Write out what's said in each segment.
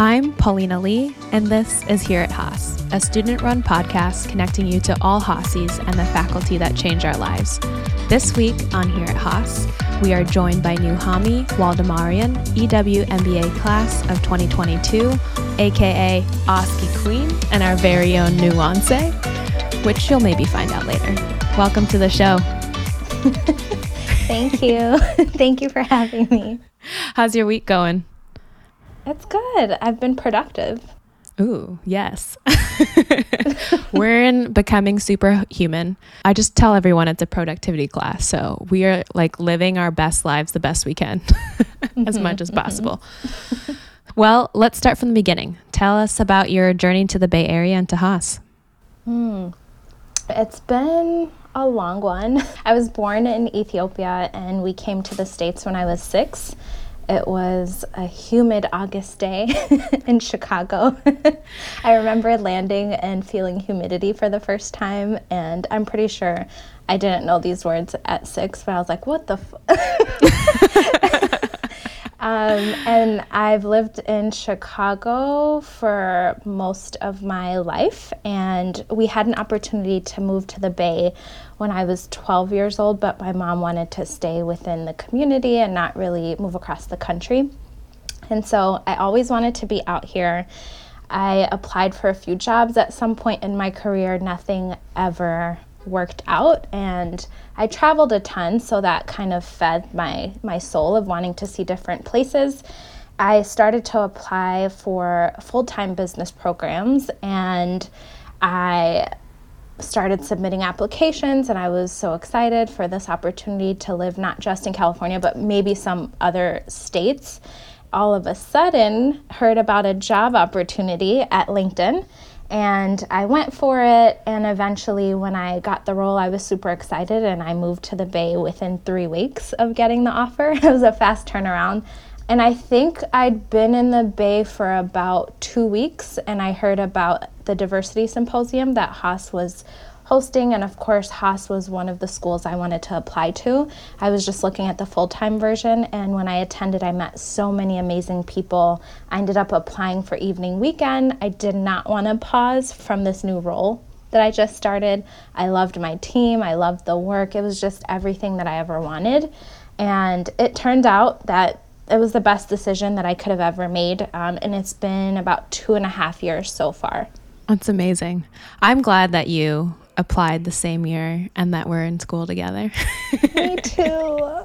I'm Paulina Lee, and this is Here at Haas, a student run podcast connecting you to all Haassies and the faculty that change our lives. This week on Here at Haas, we are joined by new Hami Waldemarian, EW MBA class of 2022, aka Oski Queen, and our very own Nuance, which you'll maybe find out later. Welcome to the show. Thank you. Thank you for having me. How's your week going? It's good. I've been productive. Ooh, yes. We're in becoming superhuman. I just tell everyone it's a productivity class. So we are like living our best lives the best we can as mm-hmm, much as mm-hmm. possible. Well, let's start from the beginning. Tell us about your journey to the Bay Area and to Haas. Hmm. It's been a long one. I was born in Ethiopia and we came to the States when I was six. It was a humid August day in Chicago. I remember landing and feeling humidity for the first time, and I'm pretty sure I didn't know these words at six, but I was like, what the um, and I've lived in Chicago for most of my life, and we had an opportunity to move to the Bay when I was 12 years old, but my mom wanted to stay within the community and not really move across the country. And so I always wanted to be out here. I applied for a few jobs at some point in my career, nothing ever worked out and I traveled a ton so that kind of fed my my soul of wanting to see different places. I started to apply for full-time business programs and I started submitting applications and I was so excited for this opportunity to live not just in California but maybe some other states. All of a sudden, heard about a job opportunity at LinkedIn and I went for it and eventually when I got the role I was super excited and I moved to the Bay within 3 weeks of getting the offer. it was a fast turnaround. And I think I'd been in the Bay for about two weeks, and I heard about the diversity symposium that Haas was hosting. And of course, Haas was one of the schools I wanted to apply to. I was just looking at the full time version, and when I attended, I met so many amazing people. I ended up applying for evening weekend. I did not want to pause from this new role that I just started. I loved my team, I loved the work. It was just everything that I ever wanted. And it turned out that it was the best decision that I could have ever made. Um, and it's been about two and a half years so far. That's amazing. I'm glad that you applied the same year and that we're in school together. Me too.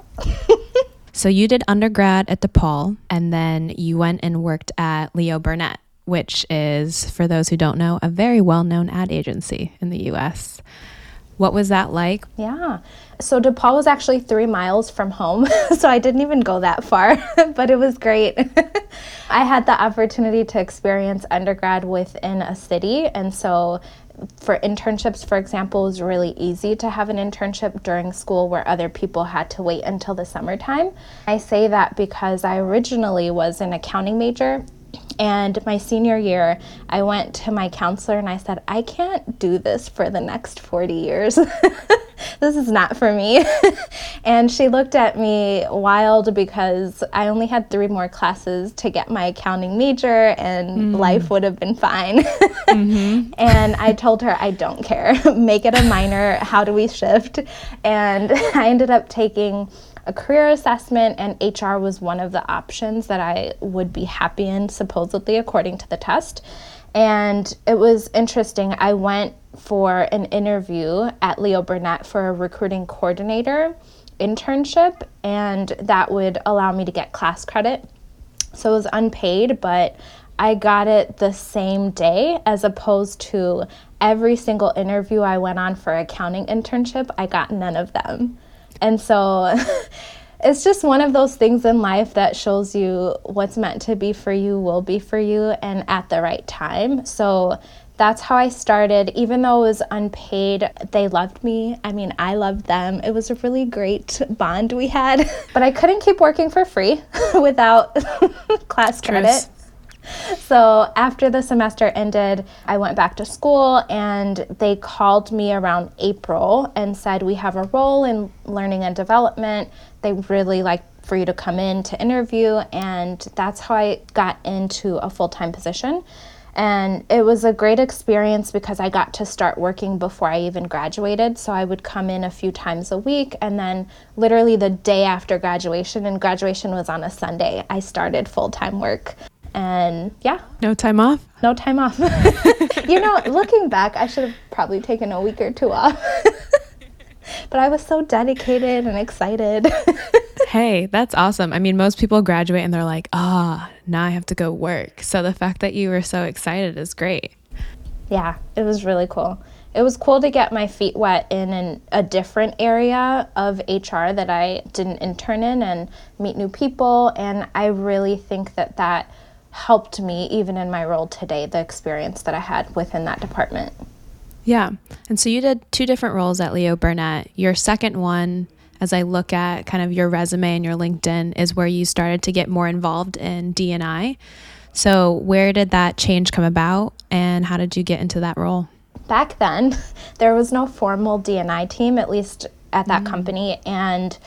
so you did undergrad at DePaul and then you went and worked at Leo Burnett, which is, for those who don't know, a very well known ad agency in the US. What was that like? Yeah. So DePaul was actually three miles from home, so I didn't even go that far, but it was great. I had the opportunity to experience undergrad within a city, and so for internships, for example, it was really easy to have an internship during school where other people had to wait until the summertime. I say that because I originally was an accounting major and my senior year, I went to my counselor and I said, I can't do this for the next 40 years. this is not for me. and she looked at me wild because I only had three more classes to get my accounting major and mm. life would have been fine. mm-hmm. And I told her, I don't care. Make it a minor. How do we shift? And I ended up taking a career assessment, and HR was one of the options that I would be happy in, supposedly, according to the test. And it was interesting. I went for an interview at Leo Burnett for a recruiting coordinator internship, and that would allow me to get class credit. So it was unpaid, but I got it the same day as opposed to every single interview I went on for accounting internship, I got none of them. And so it's just one of those things in life that shows you what's meant to be for you will be for you and at the right time. So that's how I started. Even though it was unpaid, they loved me. I mean, I loved them. It was a really great bond we had. but I couldn't keep working for free without class credit so after the semester ended, I went back to school and they called me around April and said, We have a role in learning and development. They really like for you to come in to interview. And that's how I got into a full time position. And it was a great experience because I got to start working before I even graduated. So I would come in a few times a week. And then, literally, the day after graduation, and graduation was on a Sunday, I started full time work. And yeah. No time off? No time off. you know, looking back, I should have probably taken a week or two off. but I was so dedicated and excited. hey, that's awesome. I mean, most people graduate and they're like, ah, oh, now I have to go work. So the fact that you were so excited is great. Yeah, it was really cool. It was cool to get my feet wet in an, a different area of HR that I didn't intern in and meet new people. And I really think that that helped me even in my role today, the experience that I had within that department. Yeah. And so you did two different roles at Leo Burnett. Your second one, as I look at kind of your resume and your LinkedIn, is where you started to get more involved in D&I. So where did that change come about and how did you get into that role? Back then, there was no formal D&I team, at least at that mm-hmm. company. And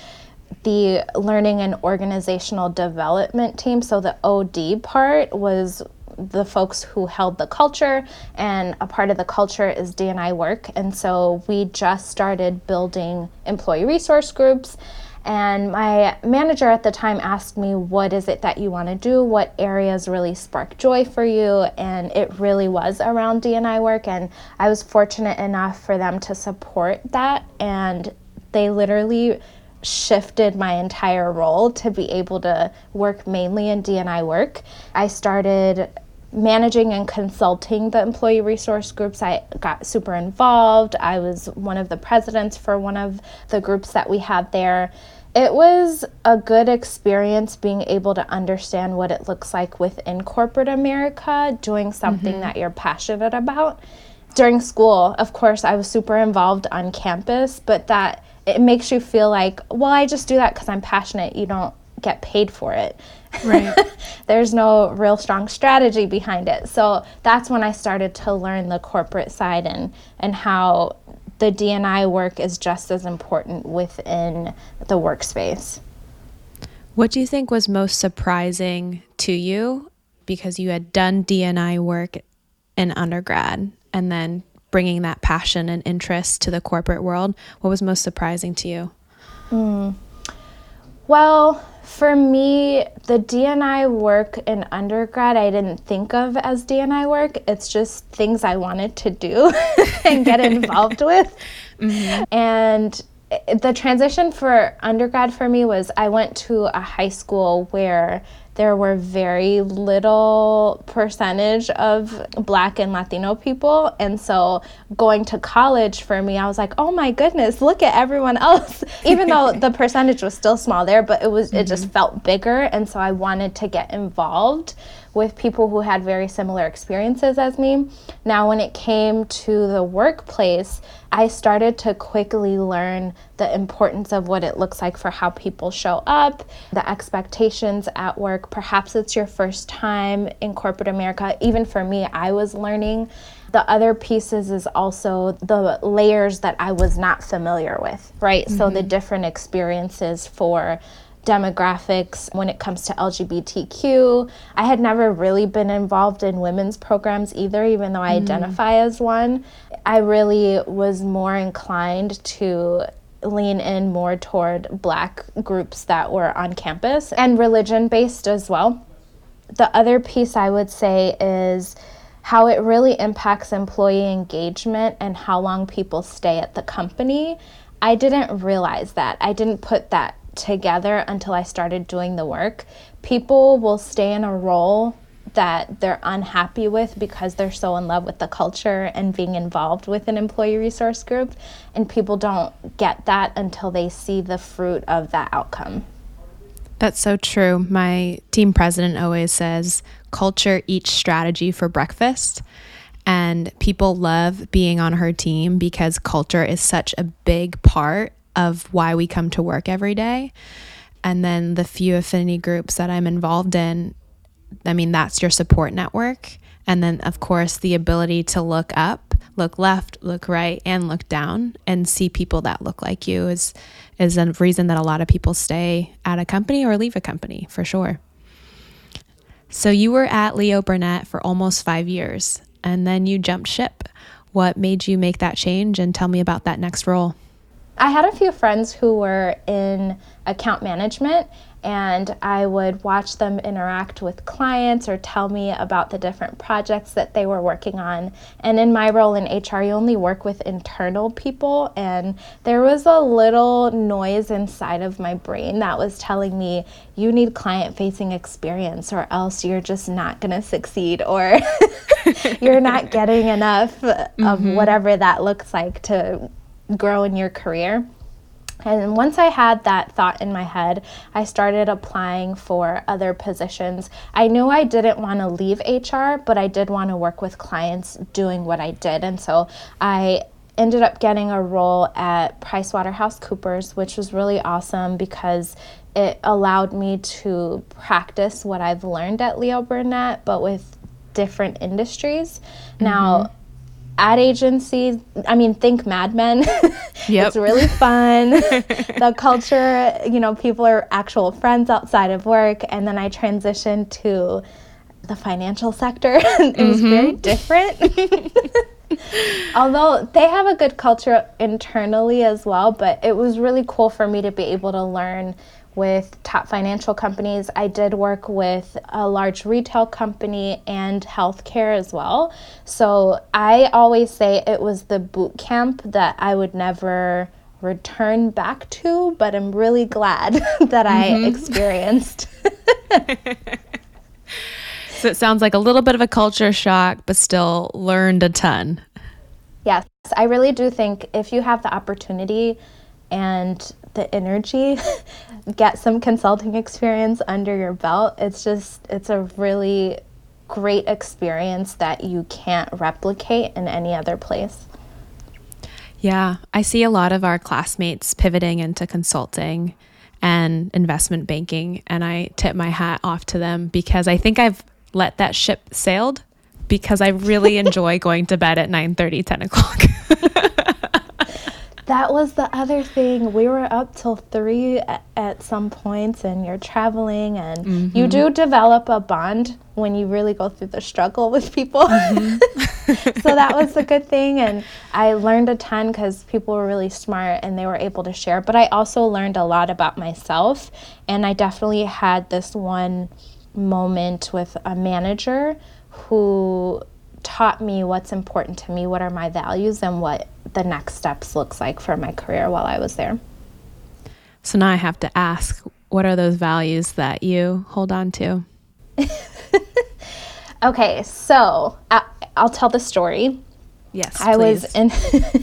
the learning and organizational development team, so the OD part was the folks who held the culture, and a part of the culture is D&I work. And so we just started building employee resource groups. And my manager at the time asked me, What is it that you want to do? What areas really spark joy for you? And it really was around D&I work. And I was fortunate enough for them to support that. And they literally shifted my entire role to be able to work mainly in D&I work. I started managing and consulting the employee resource groups, I got super involved. I was one of the presidents for one of the groups that we had there. It was a good experience being able to understand what it looks like within corporate America, doing something mm-hmm. that you're passionate about. During school, of course, I was super involved on campus, but that it makes you feel like, well, I just do that because I'm passionate. You don't get paid for it. Right. There's no real strong strategy behind it. So that's when I started to learn the corporate side and and how the D&I work is just as important within the workspace. What do you think was most surprising to you because you had done D&I work in undergrad and then bringing that passion and interest to the corporate world? What was most surprising to you? Mm. Well, for me, the D&I work in undergrad, I didn't think of as D&I work. It's just things I wanted to do and get involved with. Mm-hmm. And the transition for undergrad for me was I went to a high school where there were very little percentage of black and latino people and so going to college for me i was like oh my goodness look at everyone else even though the percentage was still small there but it was mm-hmm. it just mm-hmm. felt bigger and so i wanted to get involved with people who had very similar experiences as me. Now, when it came to the workplace, I started to quickly learn the importance of what it looks like for how people show up, the expectations at work. Perhaps it's your first time in corporate America. Even for me, I was learning. The other pieces is also the layers that I was not familiar with, right? Mm-hmm. So the mm-hmm. different experiences for demographics when it comes to LGBTQ. I had never really been involved in women's programs either, even though I mm. identify as one. I really was more inclined to lean in more toward black groups that were on campus and religion based as well. The other piece I would say is how it really impacts employee engagement and how long people stay at the company. I didn't realize that. I didn't put that together until I started doing the work. People will stay in a role that they're unhappy with because they're so in love with the culture and being involved with an employee resource group. And people don't get that until they see the fruit of that outcome. That's so true. My team president always says, culture eats strategy for breakfast. And people love being on her team because culture is such a big part of why we come to work every day. And then the few affinity groups that I'm involved in, I mean, that's your support network. And then, of course, the ability to look up, look left, look right, and look down and see people that look like you is is a reason that a lot of people stay at a company or leave a company for sure. So you were at Leo Burnett for almost 5 years and then you jumped ship. What made you make that change and tell me about that next role? I had a few friends who were in account management and I would watch them interact with clients or tell me about the different projects that they were working on. And in my role in HR, you only work with internal people, and there was a little noise inside of my brain that was telling me, you need client facing experience, or else you're just not going to succeed, or you're not getting enough of mm-hmm. whatever that looks like to grow in your career. And once I had that thought in my head, I started applying for other positions. I knew I didn't want to leave HR, but I did want to work with clients doing what I did. And so I ended up getting a role at PricewaterhouseCoopers, which was really awesome because it allowed me to practice what I've learned at Leo Burnett, but with different industries. Mm-hmm. Now, ad agencies, I mean, think Mad Men. Yep. it's really fun. the culture, you know, people are actual friends outside of work. And then I transitioned to the financial sector. it mm-hmm. was very different. Although they have a good culture internally as well, but it was really cool for me to be able to learn with top financial companies. I did work with a large retail company and healthcare as well. So I always say it was the boot camp that I would never return back to, but I'm really glad that mm-hmm. I experienced. so it sounds like a little bit of a culture shock, but still learned a ton. Yes, I really do think if you have the opportunity and the energy get some consulting experience under your belt. It's just, it's a really great experience that you can't replicate in any other place. Yeah, I see a lot of our classmates pivoting into consulting and investment banking, and I tip my hat off to them because I think I've let that ship sailed because I really enjoy going to bed at 9 30, 10 o'clock. that was the other thing. We were up till three at, at some points, and you're traveling, and mm-hmm. you do develop a bond when you really go through the struggle with people. Mm-hmm. so that was a good thing, and I learned a ton because people were really smart and they were able to share. But I also learned a lot about myself, and I definitely had this one moment with a manager who taught me what's important to me, what are my values, and what the next steps looks like for my career while I was there. So now I have to ask, what are those values that you hold on to? okay, so uh, I, will tell the story. Yes, I please. was in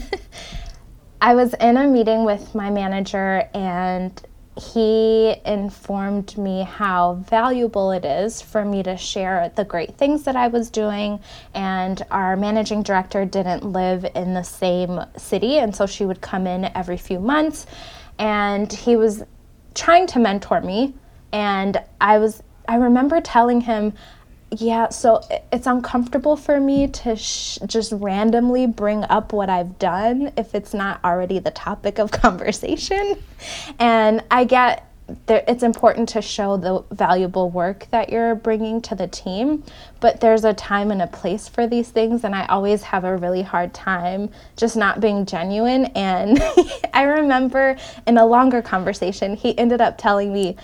I was in a meeting with my manager and he informed me how valuable it is for me to share the great things that I was doing. And our managing director didn't live in the same city, and so she would come in every few months. And he was trying to mentor me. And I was, I remember telling him, yeah, so it's uncomfortable for me to sh- just randomly bring up what I've done if it's not already the topic of conversation. And I get there, it's important to show the valuable work that you're bringing to the team, but there's a time and a place for these things, and I always have a really hard time just not being genuine. And I remember in a longer conversation, he ended up telling me,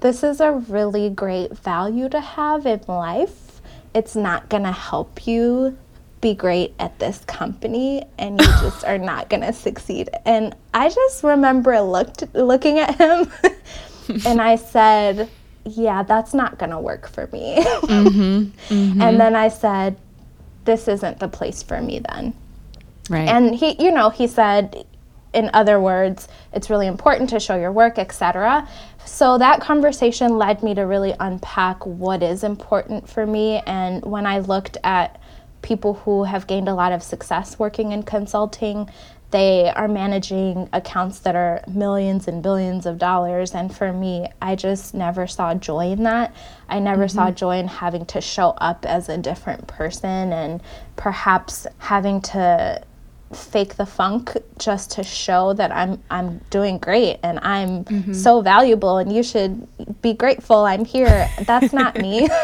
this is a really great value to have in life. It's not going to help you be great at this company and you just are not going to succeed. And I just remember looked looking at him and I said, "Yeah, that's not going to work for me." mm-hmm, mm-hmm. And then I said, "This isn't the place for me then." Right. And he, you know, he said in other words, it's really important to show your work, etc. So that conversation led me to really unpack what is important for me. And when I looked at people who have gained a lot of success working in consulting, they are managing accounts that are millions and billions of dollars. And for me, I just never saw joy in that. I never mm-hmm. saw joy in having to show up as a different person and perhaps having to fake the funk just to show that I'm I'm doing great and I'm mm-hmm. so valuable and you should be grateful I'm here. That's not me.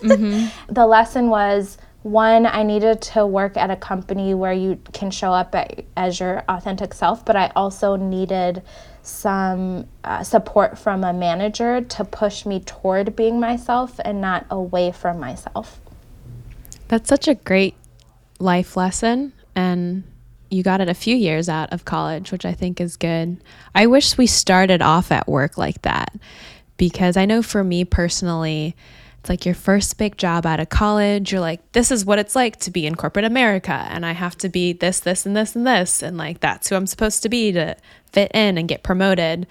mm-hmm. The lesson was one, I needed to work at a company where you can show up at, as your authentic self, but I also needed some uh, support from a manager to push me toward being myself and not away from myself. That's such a great life lesson. And you got it a few years out of college, which I think is good. I wish we started off at work like that because I know for me personally, it's like your first big job out of college. You're like, this is what it's like to be in corporate America. And I have to be this, this, and this, and this. And like, that's who I'm supposed to be to fit in and get promoted.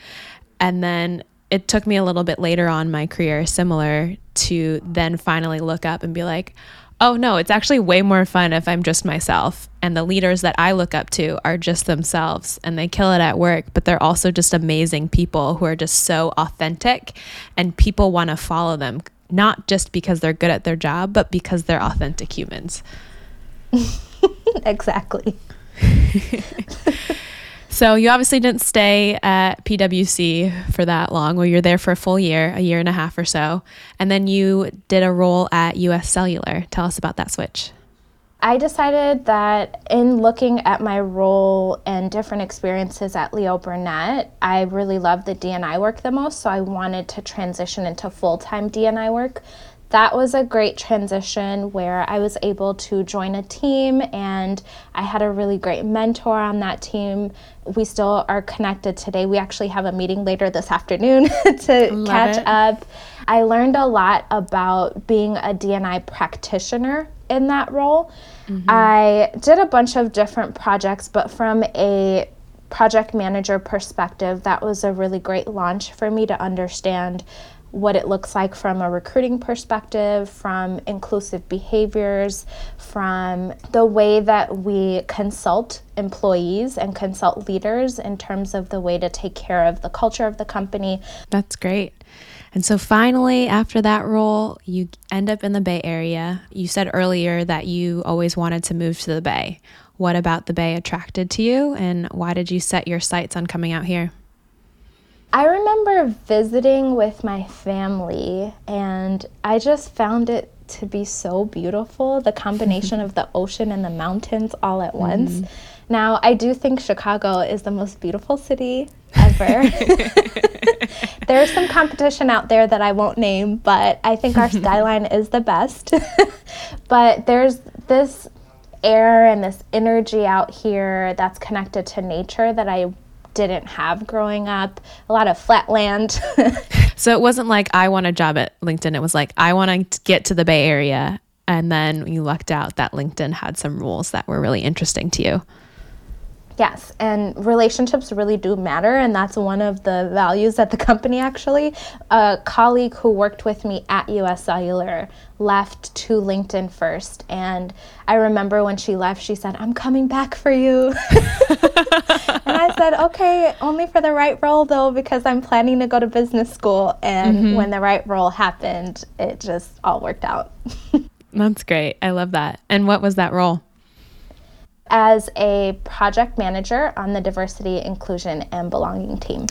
And then it took me a little bit later on my career, similar to then finally look up and be like, oh no, it's actually way more fun if I'm just myself. And the leaders that I look up to are just themselves and they kill it at work, but they're also just amazing people who are just so authentic and people want to follow them not just because they're good at their job, but because they're authentic humans. exactly. so you obviously didn't stay at PwC for that long. Well, you're there for a full year, a year and a half or so, and then you did a role at US Cellular. Tell us about that switch. I decided that in looking at my role and different experiences at Leo Burnett, I really loved the DNI work the most, so I wanted to transition into full time DNI work. That was a great transition where I was able to join a team and I had a really great mentor on that team. We still are connected today. We actually have a meeting later this afternoon to Love catch it. up. I learned a lot about being a DNI practitioner in that role. Mm-hmm. I did a bunch of different projects, but from a project manager perspective, that was a really great launch for me to understand what it looks like from a recruiting perspective, from inclusive behaviors, from the way that we consult employees and consult leaders in terms of the way to take care of the culture of the company. That's great. And so finally, after that role, you end up in the Bay Area. You said earlier that you always wanted to move to the Bay. What about the Bay attracted to you, and why did you set your sights on coming out here? I remember visiting with my family, and I just found it to be so beautiful the combination of the ocean and the mountains all at once. Mm-hmm. Now, I do think Chicago is the most beautiful city ever. There's some competition out there that I won't name, but I think our skyline is the best. but there's this air and this energy out here that's connected to nature that I didn't have growing up. A lot of flat land. so it wasn't like I want a job at LinkedIn. It was like I want to get to the Bay Area. And then you lucked out that LinkedIn had some rules that were really interesting to you. Yes, and relationships really do matter, and that's one of the values at the company actually. A colleague who worked with me at US Cellular left to LinkedIn first, and I remember when she left, she said, I'm coming back for you. I said, okay, only for the right role though, because I'm planning to go to business school. And mm-hmm. when the right role happened, it just all worked out. That's great. I love that. And what was that role? as a project manager on the diversity, inclusion, and belonging team.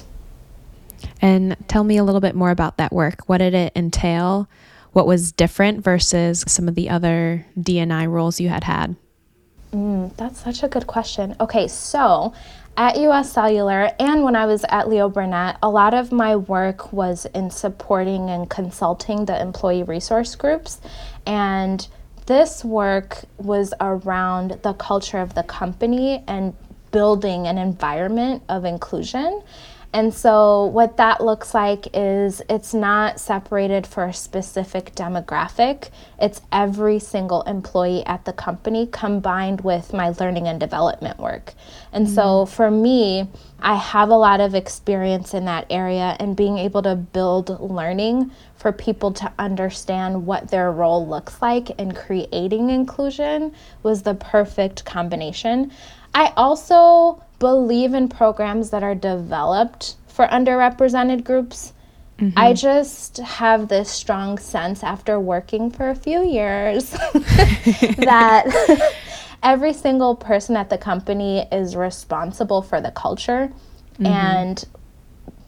And tell me a little bit more about that work. What did it entail? What was different versus some of the other DNI roles you had had? Mm, that's such a good question. Okay, so at US Cellular and when I was at Leo Burnett, a lot of my work was in supporting and consulting the employee resource groups. And this work was around the culture of the company and building an environment of inclusion. And so, what that looks like is it's not separated for a specific demographic. It's every single employee at the company combined with my learning and development work. And mm-hmm. so, for me, I have a lot of experience in that area and being able to build learning for people to understand what their role looks like in creating inclusion was the perfect combination. I also believe in programs that are developed for underrepresented groups. Mm-hmm. I just have this strong sense after working for a few years that every single person at the company is responsible for the culture mm-hmm. and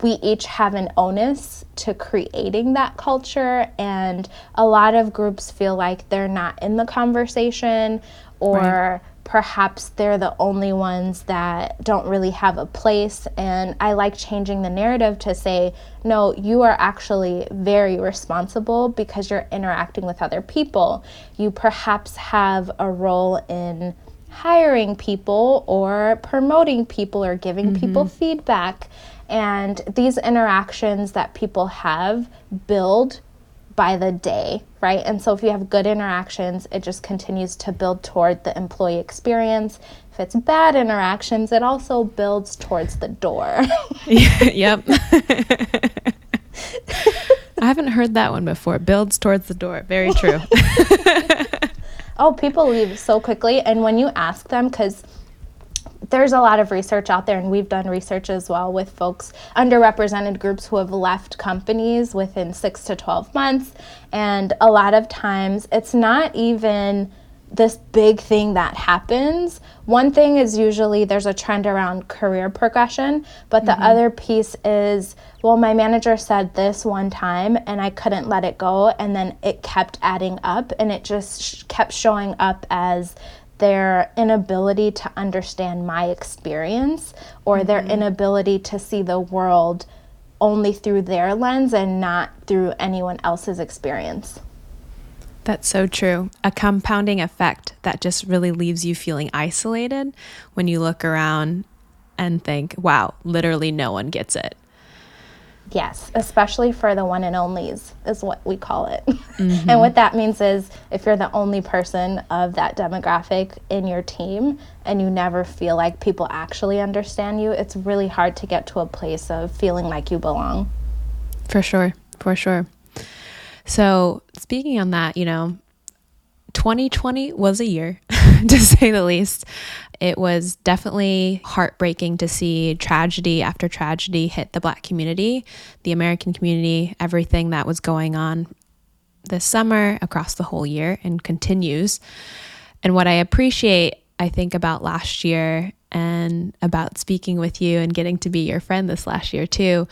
we each have an onus to creating that culture and a lot of groups feel like they're not in the conversation or right perhaps they're the only ones that don't really have a place. And I like changing the narrative to say, no, you are actually very responsible because you're interacting with other people. You perhaps have a role in hiring people or promoting people or giving mm-hmm. people feedback. And these interactions that people have build by the day, right? And so if you have good interactions, it just continues to build toward the employee experience. If it's bad interactions, it also builds towards the door. yep. I haven't heard that one before. Builds towards the door. Very true. oh, people leave so quickly. And when you ask them, because there's a lot of research out there, and we've done research as well with folks, underrepresented groups who have left companies within six to 12 months. And a lot of times it's not even this big thing that happens. One thing is usually there's a trend around career progression, but the mm-hmm. other piece is, well, my manager said this one time and I couldn't let it go. And then it kept adding up and it just sh- kept showing up as their inability to understand my experience or mm-hmm. their inability to see the world only through their lens and not through anyone else's experience. That's so true. A compounding effect that just really leaves you feeling isolated when you look around and think, wow, literally no one gets it. Yes, especially for the one and onlys, is what we call it. Mm-hmm. and what that means is if you're the only person of that demographic in your team and you never feel like people actually understand you, it's really hard to get to a place of feeling like you belong. For sure, for sure. So, speaking on that, you know, 2020 was a year, to say the least. It was definitely heartbreaking to see tragedy after tragedy hit the Black community, the American community, everything that was going on this summer, across the whole year, and continues. And what I appreciate, I think, about last year and about speaking with you and getting to be your friend this last year, too,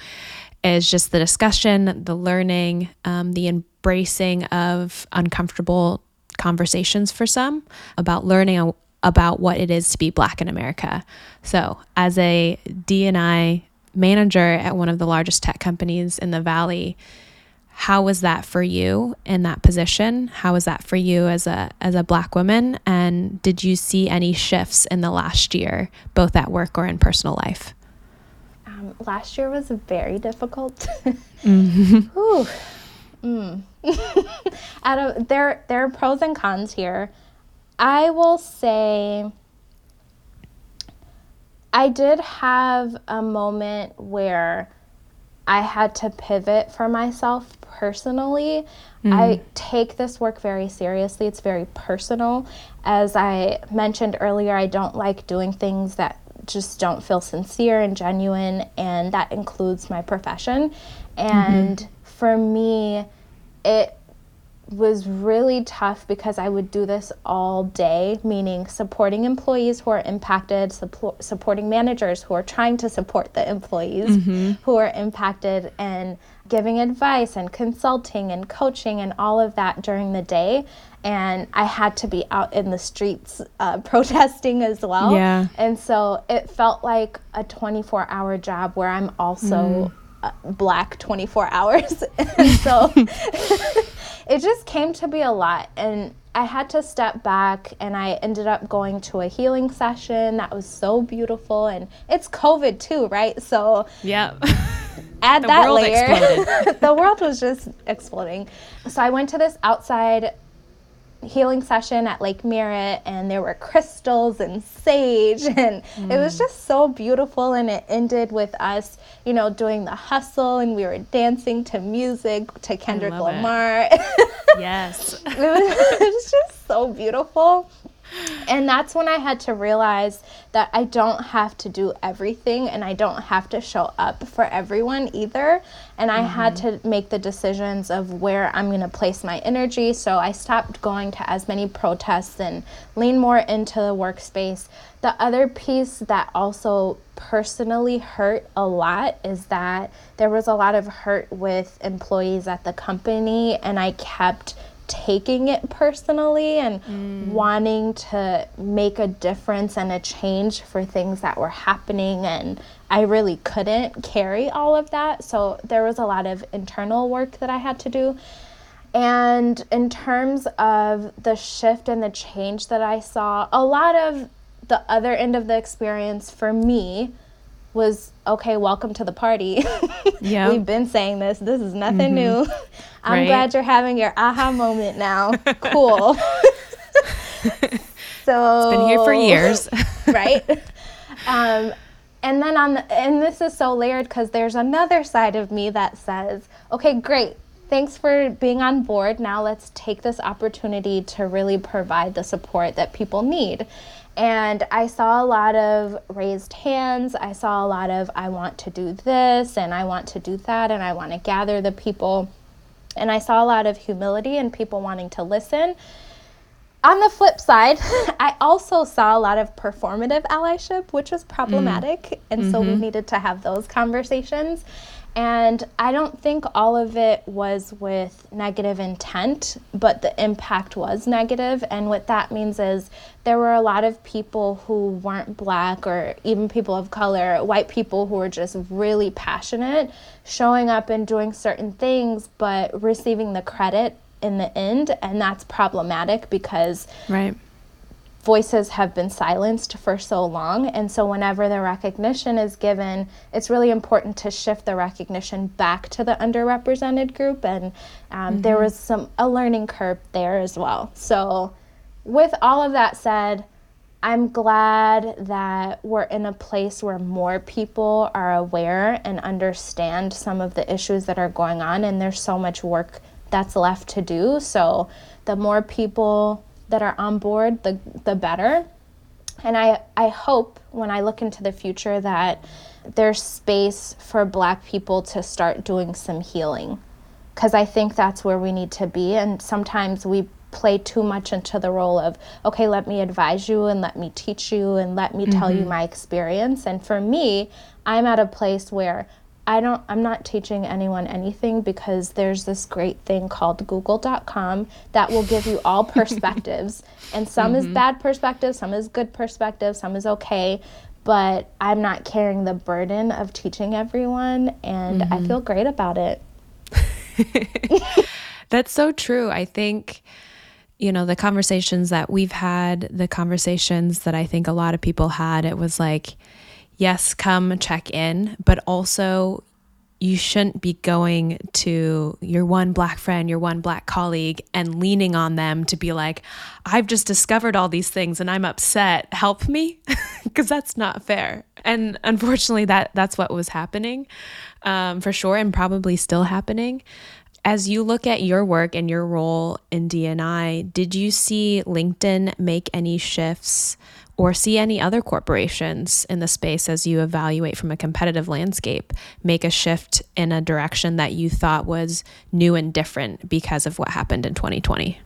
is just the discussion, the learning, um, the embracing of uncomfortable conversations for some about learning about what it is to be black in America. So, as a D&I manager at one of the largest tech companies in the valley, how was that for you in that position? How was that for you as a as a black woman and did you see any shifts in the last year both at work or in personal life? Um, last year was very difficult. mm-hmm. Mm. Out of there, there are pros and cons here. I will say I did have a moment where I had to pivot for myself personally. Mm. I take this work very seriously. It's very personal. As I mentioned earlier, I don't like doing things that just don't feel sincere and genuine, and that includes my profession. And mm-hmm. for me, it was really tough because I would do this all day, meaning supporting employees who are impacted, support, supporting managers who are trying to support the employees mm-hmm. who are impacted, and giving advice and consulting and coaching and all of that during the day. And I had to be out in the streets uh, protesting as well. Yeah. And so it felt like a 24 hour job where I'm also. Mm. Black 24 hours. and so it just came to be a lot. And I had to step back and I ended up going to a healing session that was so beautiful. And it's COVID too, right? So, yeah. add that layer. the world was just exploding. So I went to this outside healing session at Lake Merritt and there were crystals and sage and mm. it was mm. just so beautiful and it ended with us, you know, doing the hustle and we were dancing to music to Kendrick Lamar. yes. it, was, it was just so beautiful. And that's when I had to realize that I don't have to do everything and I don't have to show up for everyone either. And I mm-hmm. had to make the decisions of where I'm going to place my energy. So I stopped going to as many protests and lean more into the workspace. The other piece that also personally hurt a lot is that there was a lot of hurt with employees at the company, and I kept taking it personally and mm. wanting to make a difference and a change for things that were happening and I really couldn't carry all of that so there was a lot of internal work that I had to do and in terms of the shift and the change that I saw a lot of the other end of the experience for me was okay, welcome to the party. Yeah. We've been saying this. This is nothing mm-hmm. new. I'm right? glad you're having your aha moment now. cool. so it's been here for years. right? Um, and then on the, and this is so layered because there's another side of me that says, okay, great. Thanks for being on board. Now let's take this opportunity to really provide the support that people need. And I saw a lot of raised hands. I saw a lot of, I want to do this and I want to do that and I want to gather the people. And I saw a lot of humility and people wanting to listen. On the flip side, I also saw a lot of performative allyship, which was problematic. Mm. And mm-hmm. so we mm-hmm. needed to have those conversations. And I don't think all of it was with negative intent, but the impact was negative. And what that means is there were a lot of people who weren't black or even people of color, white people who were just really passionate, showing up and doing certain things, but receiving the credit in the end. And that's problematic because. Right voices have been silenced for so long. And so, whenever the recognition is given, it's really important to shift the recognition back to the underrepresented group. And um, mm-hmm. there was some a learning curve there as well. So, with all of that said, I'm glad that we're in a place where more people are aware and understand some of the issues that are going on, and there's so much work that's left to do. So, the more people that are on board, the, the better. And I, I hope when I look into the future that there's space for Black people to start doing some healing. Because I think that's where we need to be. And sometimes we play too much into the role of, okay, let me advise you and let me teach you and let me mm-hmm. tell you mm-hmm. my experience. And for me, I'm at a place where I don't I'm not teaching anyone anything because there's this great thing called google.com that will give you all perspectives and some mm-hmm. is bad perspective, some is good perspective, some is okay, but I'm not carrying the burden of teaching everyone and mm-hmm. I feel great about it. That's so true. I think you know, the conversations that we've had, the conversations that I think a lot of people had, it was like yes, come check in, but also you shouldn't be going to your one black friend, your one black colleague, and leaning on them to be like, I've just discovered all these things and I'm upset. Help me, because that's not fair. And unfortunately, that that's what was happening, um, for sure, and probably still happening. As you look at your work and your role in DNI, did you see LinkedIn make any shifts? Or see any other corporations in the space as you evaluate from a competitive landscape make a shift in a direction that you thought was new and different because of what happened in 2020?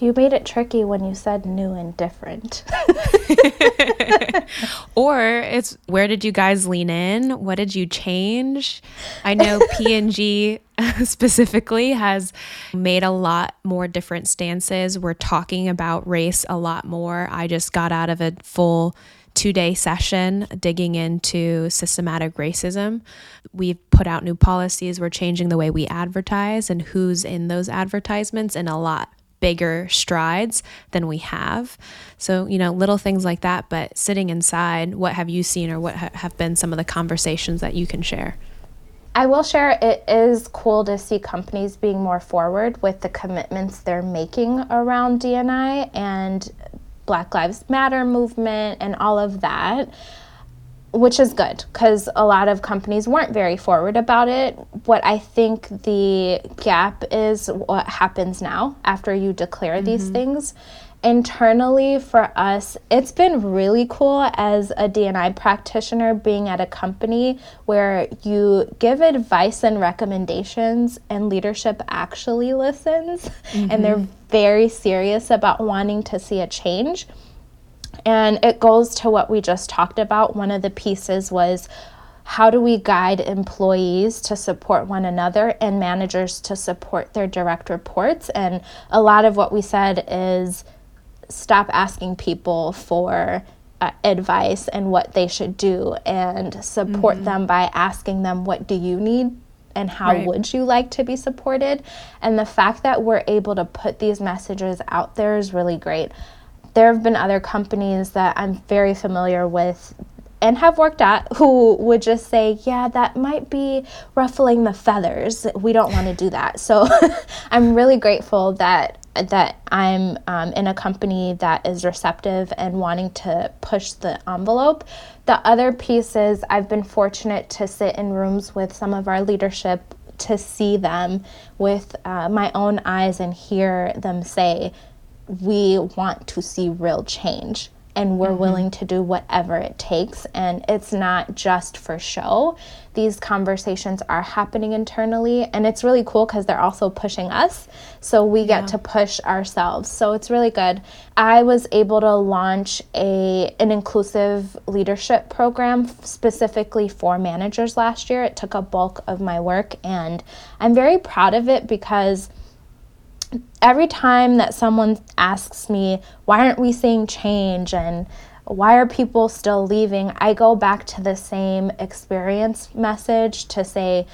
You made it tricky when you said new and different. or it's where did you guys lean in? What did you change? I know P&G specifically has made a lot more different stances. We're talking about race a lot more. I just got out of a full two day session digging into systematic racism. We've put out new policies. We're changing the way we advertise and who's in those advertisements and a lot bigger strides than we have. So, you know, little things like that, but sitting inside, what have you seen or what ha- have been some of the conversations that you can share? I will share it is cool to see companies being more forward with the commitments they're making around DNI and Black Lives Matter movement and all of that which is good because a lot of companies weren't very forward about it. What I think the gap is what happens now after you declare mm-hmm. these things. Internally for us it's been really cool as a dni practitioner being at a company where you give advice and recommendations and leadership actually listens mm-hmm. and they're very serious about wanting to see a change. And it goes to what we just talked about. One of the pieces was how do we guide employees to support one another and managers to support their direct reports? And a lot of what we said is stop asking people for uh, advice and what they should do and support mm-hmm. them by asking them what do you need and how right. would you like to be supported and the fact that we're able to put these messages out there is really great there have been other companies that i'm very familiar with and have worked at who would just say, Yeah, that might be ruffling the feathers. We don't want to do that. So I'm really grateful that that I'm um, in a company that is receptive and wanting to push the envelope. The other piece is I've been fortunate to sit in rooms with some of our leadership to see them with uh, my own eyes and hear them say, We want to see real change and we're mm-hmm. willing to do whatever it takes. And it's not just for show. These conversations are happening internally, and it's really cool because they're also pushing us. So we get yeah. to push ourselves. So it's really good. I was able to launch a an inclusive leadership program specifically for managers last year. It took a bulk of my work, and I'm very proud of it because every time that someone asks me, why aren't we seeing change and why are people still leaving? I go back to the same experience message to say,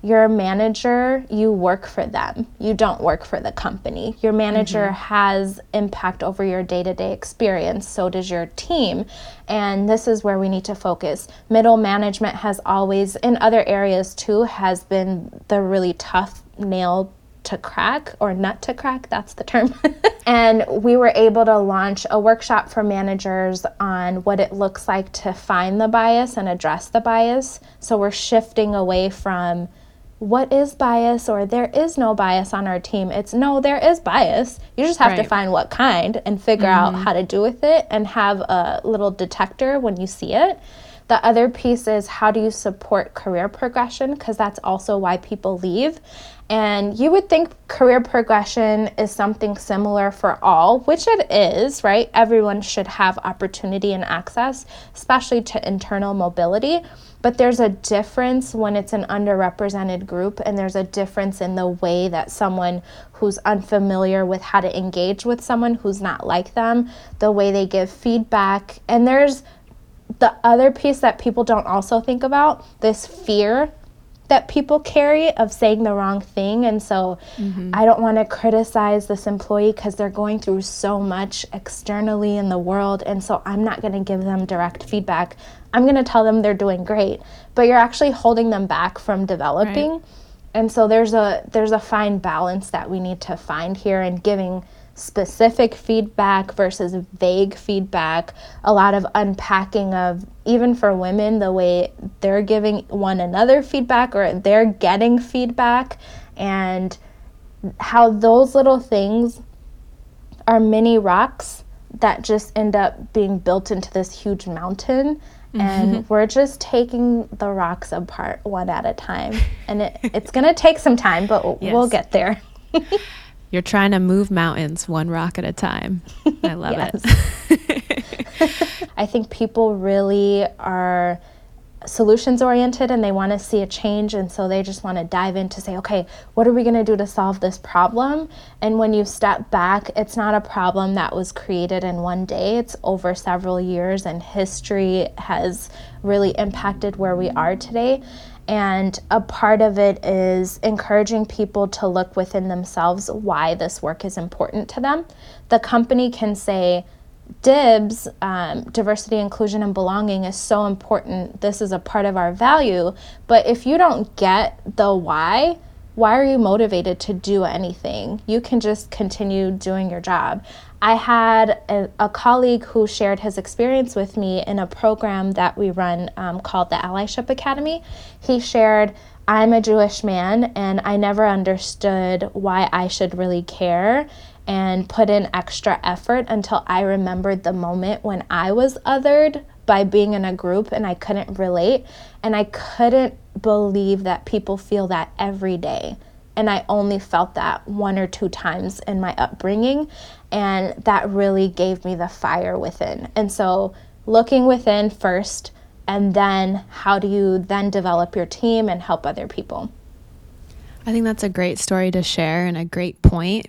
you're a manager, you work for them. You don't work for the company. Your manager mm-hmm. has impact over your day to day experience, so does your team. And this is where we need to focus. Middle management has always, in other areas too, has been the really tough nail to crack or nut to crack, that's the term. and we were able to launch a workshop for managers on what it looks like to find the bias and address the bias. So we're shifting away from what is bias or there is no bias on our team. It's no, there is bias. You just have right. to find what kind and figure mm-hmm. out how to do with it and have a little detector when you see it. The other piece is how do you support career progression? Because that's also why people leave. And you would think career progression is something similar for all, which it is, right? Everyone should have opportunity and access, especially to internal mobility. But there's a difference when it's an underrepresented group, and there's a difference in the way that someone who's unfamiliar with how to engage with someone who's not like them, the way they give feedback. And there's the other piece that people don't also think about this fear that people carry of saying the wrong thing. And so mm-hmm. I don't want to criticize this employee because they're going through so much externally in the world. And so I'm not going to give them direct feedback. I'm going to tell them they're doing great, but you're actually holding them back from developing. Right. And so there's a there's a fine balance that we need to find here and giving specific feedback versus vague feedback, a lot of unpacking of even for women, the way they're giving one another feedback or they're getting feedback, and how those little things are mini rocks that just end up being built into this huge mountain. Mm-hmm. And we're just taking the rocks apart one at a time. And it, it's going to take some time, but yes. we'll get there. You're trying to move mountains one rock at a time. I love it. I think people really are solutions oriented and they want to see a change and so they just want to dive in to say okay what are we going to do to solve this problem and when you step back it's not a problem that was created in one day it's over several years and history has really impacted where we are today and a part of it is encouraging people to look within themselves why this work is important to them. The company can say, DIBS, um, diversity, inclusion, and belonging, is so important. This is a part of our value. But if you don't get the why, why are you motivated to do anything? You can just continue doing your job. I had a, a, colleague who shared his experience with me in a program that we run um, called the Allyship Academy. He shared, I'm a Jewish man and I never understood why I should really care and put in extra effort until I remembered the moment when I was othered by being in a group and I couldn't relate. And I couldn't believe that people feel that every day. And I only felt that one or two times in my upbringing. And that really gave me the fire within. And so, looking within first, and then how do you then develop your team and help other people? I think that's a great story to share and a great point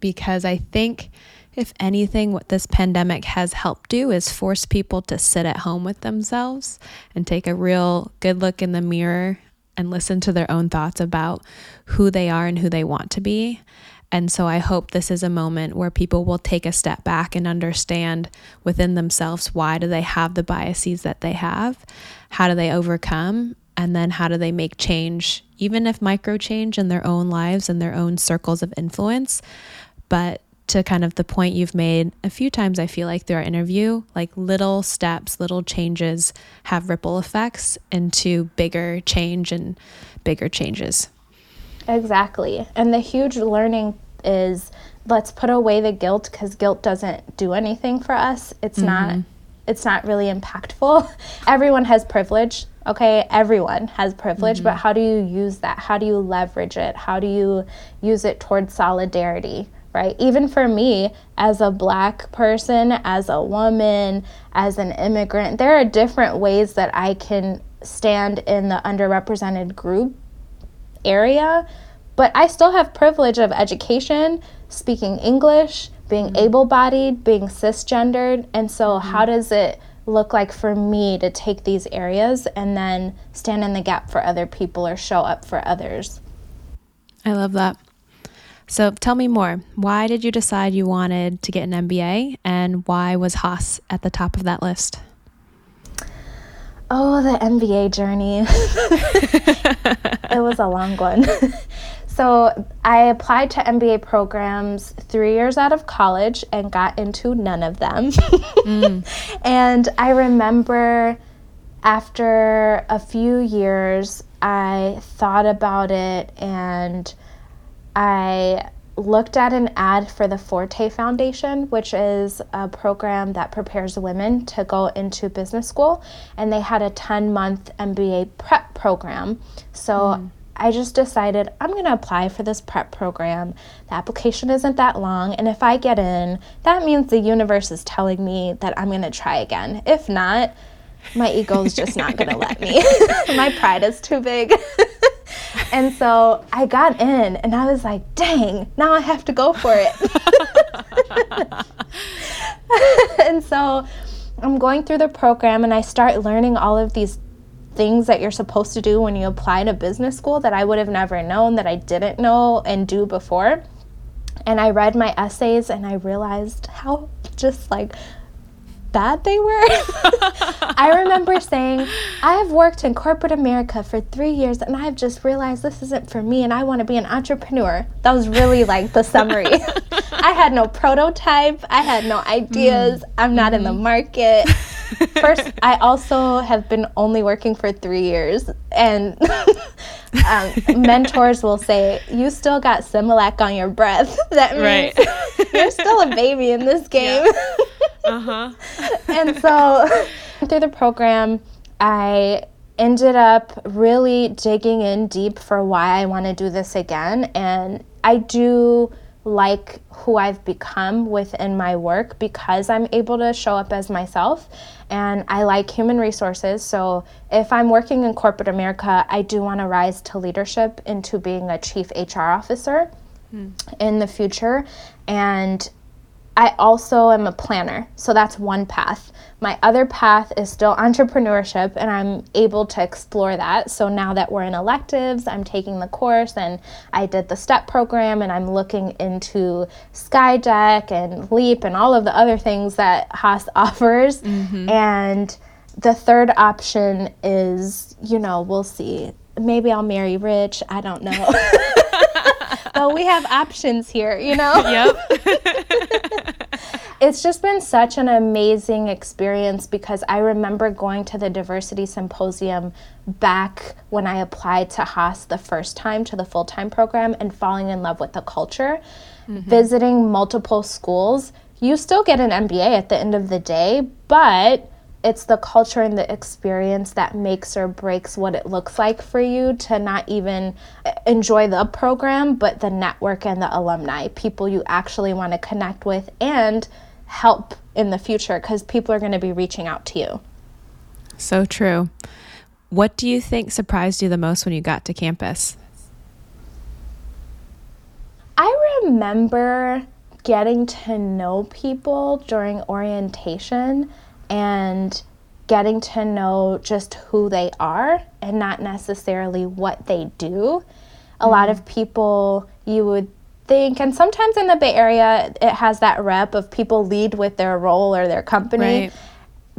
because I think if anything, what this pandemic has helped do is force people to sit at home with themselves and take a real good look in the mirror and listen to their own thoughts about who they are and who they want to be. And so I hope this is a moment where people will take a step back and understand within themselves why do they have the biases that they have? How do they overcome? And then how do they make change, even if micro change in their own lives and their own circles of influence? But to kind of the point you've made a few times, I feel like through our interview, like little steps, little changes have ripple effects into bigger change and bigger changes. Exactly. And the huge learning is let's put away the guilt because guilt doesn't do anything for us. It's mm-hmm. not it's not really impactful. Everyone has privilege, okay? Everyone has privilege, mm-hmm. but how do you use that? How do you leverage it? How do you use it towards solidarity? right? Even for me, as a black person, as a woman, as an immigrant, there are different ways that I can stand in the underrepresented group area, but I still have privilege of education, speaking English, being mm-hmm. able bodied, being cisgendered. And so, mm-hmm. how does it look like for me to take these areas and then stand in the gap for other people or show up for others? I love that. So tell me more. Why did you decide you wanted to get an MBA and why was Haas at the top of that list? Oh, the MBA journey. it was a long one. so I applied to MBA programs three years out of college and got into none of them. mm. And I remember after a few years, I thought about it and I looked at an ad for the Forte Foundation, which is a program that prepares women to go into business school. And they had a 10 month MBA prep program. So mm. I just decided I'm going to apply for this prep program. The application isn't that long. And if I get in, that means the universe is telling me that I'm going to try again. If not, my ego is just not going to let me. my pride is too big. and so I got in and I was like, dang, now I have to go for it. and so I'm going through the program and I start learning all of these things that you're supposed to do when you apply to business school that I would have never known, that I didn't know and do before. And I read my essays and I realized how just like bad they were. I remember saying, I have worked in corporate America for three years and I've just realized this isn't for me and I want to be an entrepreneur. That was really like the summary. I had no prototype, I had no ideas, mm. I'm not mm-hmm. in the mm-hmm. market. First, I also have been only working for three years, and um, mentors will say, "You still got Similac on your breath. That means right. you're still a baby in this game." Yeah. Uh-huh. and so through the program, I ended up really digging in deep for why I want to do this again. And I do like who I've become within my work because I'm able to show up as myself. And I like human resources. So if I'm working in corporate America, I do want to rise to leadership into being a chief HR officer mm. in the future. And I also am a planner, so that's one path. My other path is still entrepreneurship, and I'm able to explore that. So now that we're in electives, I'm taking the course and I did the STEP program, and I'm looking into Skydeck and Leap and all of the other things that Haas offers. Mm-hmm. And the third option is, you know, we'll see. Maybe I'll marry rich. I don't know. but we have options here, you know? Yep. It's just been such an amazing experience because I remember going to the diversity symposium back when I applied to Haas the first time to the full time program and falling in love with the culture, mm-hmm. visiting multiple schools. You still get an MBA at the end of the day, but it's the culture and the experience that makes or breaks what it looks like for you to not even enjoy the program, but the network and the alumni, people you actually want to connect with and help in the future because people are going to be reaching out to you. So true. What do you think surprised you the most when you got to campus? I remember getting to know people during orientation and getting to know just who they are and not necessarily what they do. A mm. lot of people you would think, and sometimes in the Bay Area, it has that rep of people lead with their role or their company. Right.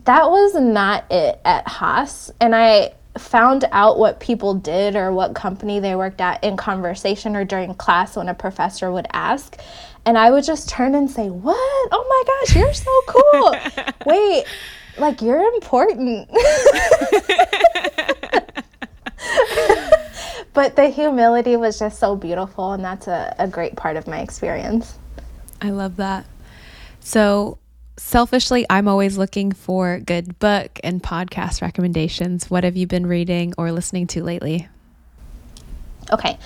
That was not it at Haas. And I found out what people did or what company they worked at in conversation or during class when a professor would ask. And I would just turn and say, What? Oh my gosh, you're so cool. Wait, like you're important. but the humility was just so beautiful, and that's a, a great part of my experience. I love that. So, selfishly, I'm always looking for good book and podcast recommendations. What have you been reading or listening to lately? Okay.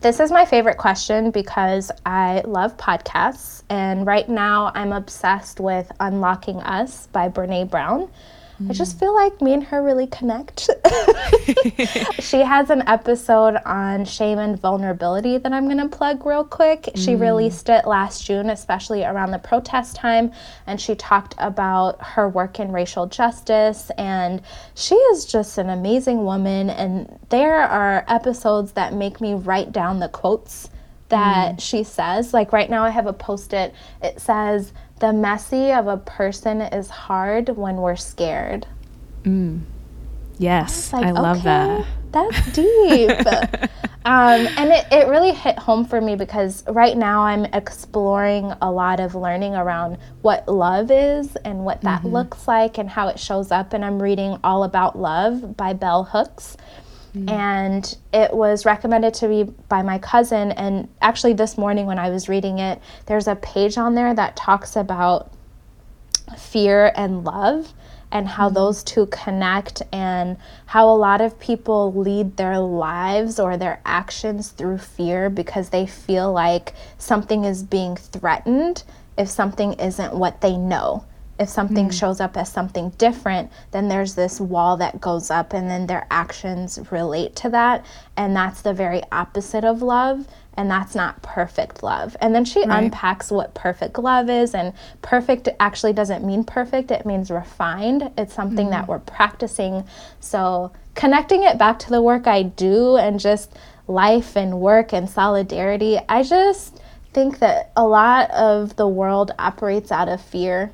This is my favorite question because I love podcasts. And right now I'm obsessed with Unlocking Us by Brene Brown. I just feel like me and her really connect. she has an episode on shame and vulnerability that I'm going to plug real quick. She mm. released it last June, especially around the protest time, and she talked about her work in racial justice. And she is just an amazing woman. And there are episodes that make me write down the quotes that mm. she says. Like right now, I have a post it, it says, the messy of a person is hard when we're scared. Mm. Yes, I, like, I love okay, that. That's deep. um, and it, it really hit home for me because right now I'm exploring a lot of learning around what love is and what that mm-hmm. looks like and how it shows up. And I'm reading All About Love by Bell Hooks. Mm. And it was recommended to me by my cousin. And actually, this morning when I was reading it, there's a page on there that talks about fear and love and how mm. those two connect, and how a lot of people lead their lives or their actions through fear because they feel like something is being threatened if something isn't what they know if something mm. shows up as something different, then there's this wall that goes up, and then their actions relate to that. And that's the very opposite of love. And that's not perfect love. And then she right. unpacks what perfect love is. And perfect actually doesn't mean perfect, it means refined. It's something mm. that we're practicing. So, connecting it back to the work I do and just life and work and solidarity, I just think that a lot of the world operates out of fear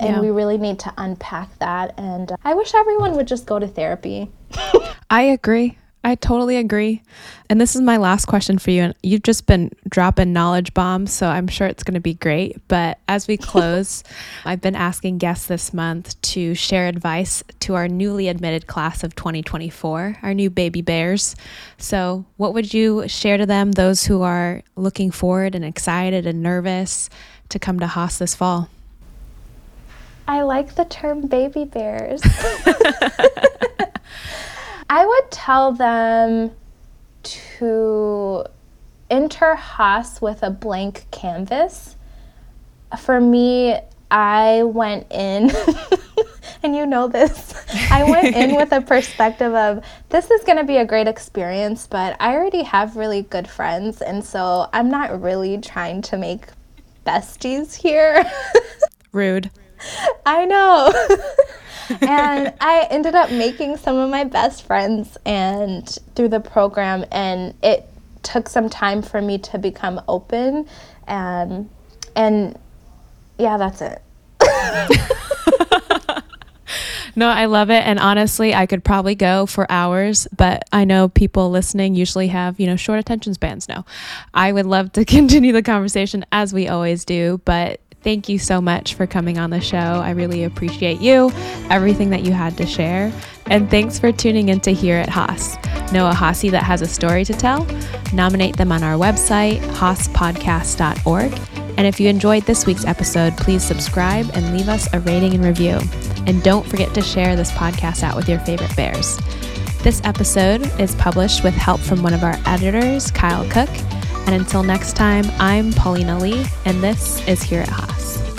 and yeah. we really need to unpack that. And uh, I wish everyone would just go to therapy. I agree. I totally agree. And this is my last question for you. And you've just been dropping knowledge bombs, so I'm sure it's going to be great. But as we close, I've been asking guests this month to share advice to our newly admitted class of 2024, our new baby bears. So, what would you share to them, those who are looking forward and excited and nervous to come to Haas this fall? I like the term baby bears. I would tell them to enter Haas with a blank canvas. For me, I went in, and you know this, I went in with a perspective of this is going to be a great experience, but I already have really good friends, and so I'm not really trying to make besties here. Rude. I know. and I ended up making some of my best friends and through the program and it took some time for me to become open and and yeah, that's it. no, I love it. And honestly, I could probably go for hours, but I know people listening usually have, you know, short attention spans now. I would love to continue the conversation as we always do, but thank you so much for coming on the show. I really appreciate you, everything that you had to share. And thanks for tuning in to Here at Haas. Know a Haasie that has a story to tell? Nominate them on our website, haaspodcast.org. And if you enjoyed this week's episode, please subscribe and leave us a rating and review. And don't forget to share this podcast out with your favorite bears. This episode is published with help from one of our editors, Kyle Cook. And until next time, I'm Paulina Lee, and this is Here at Haas.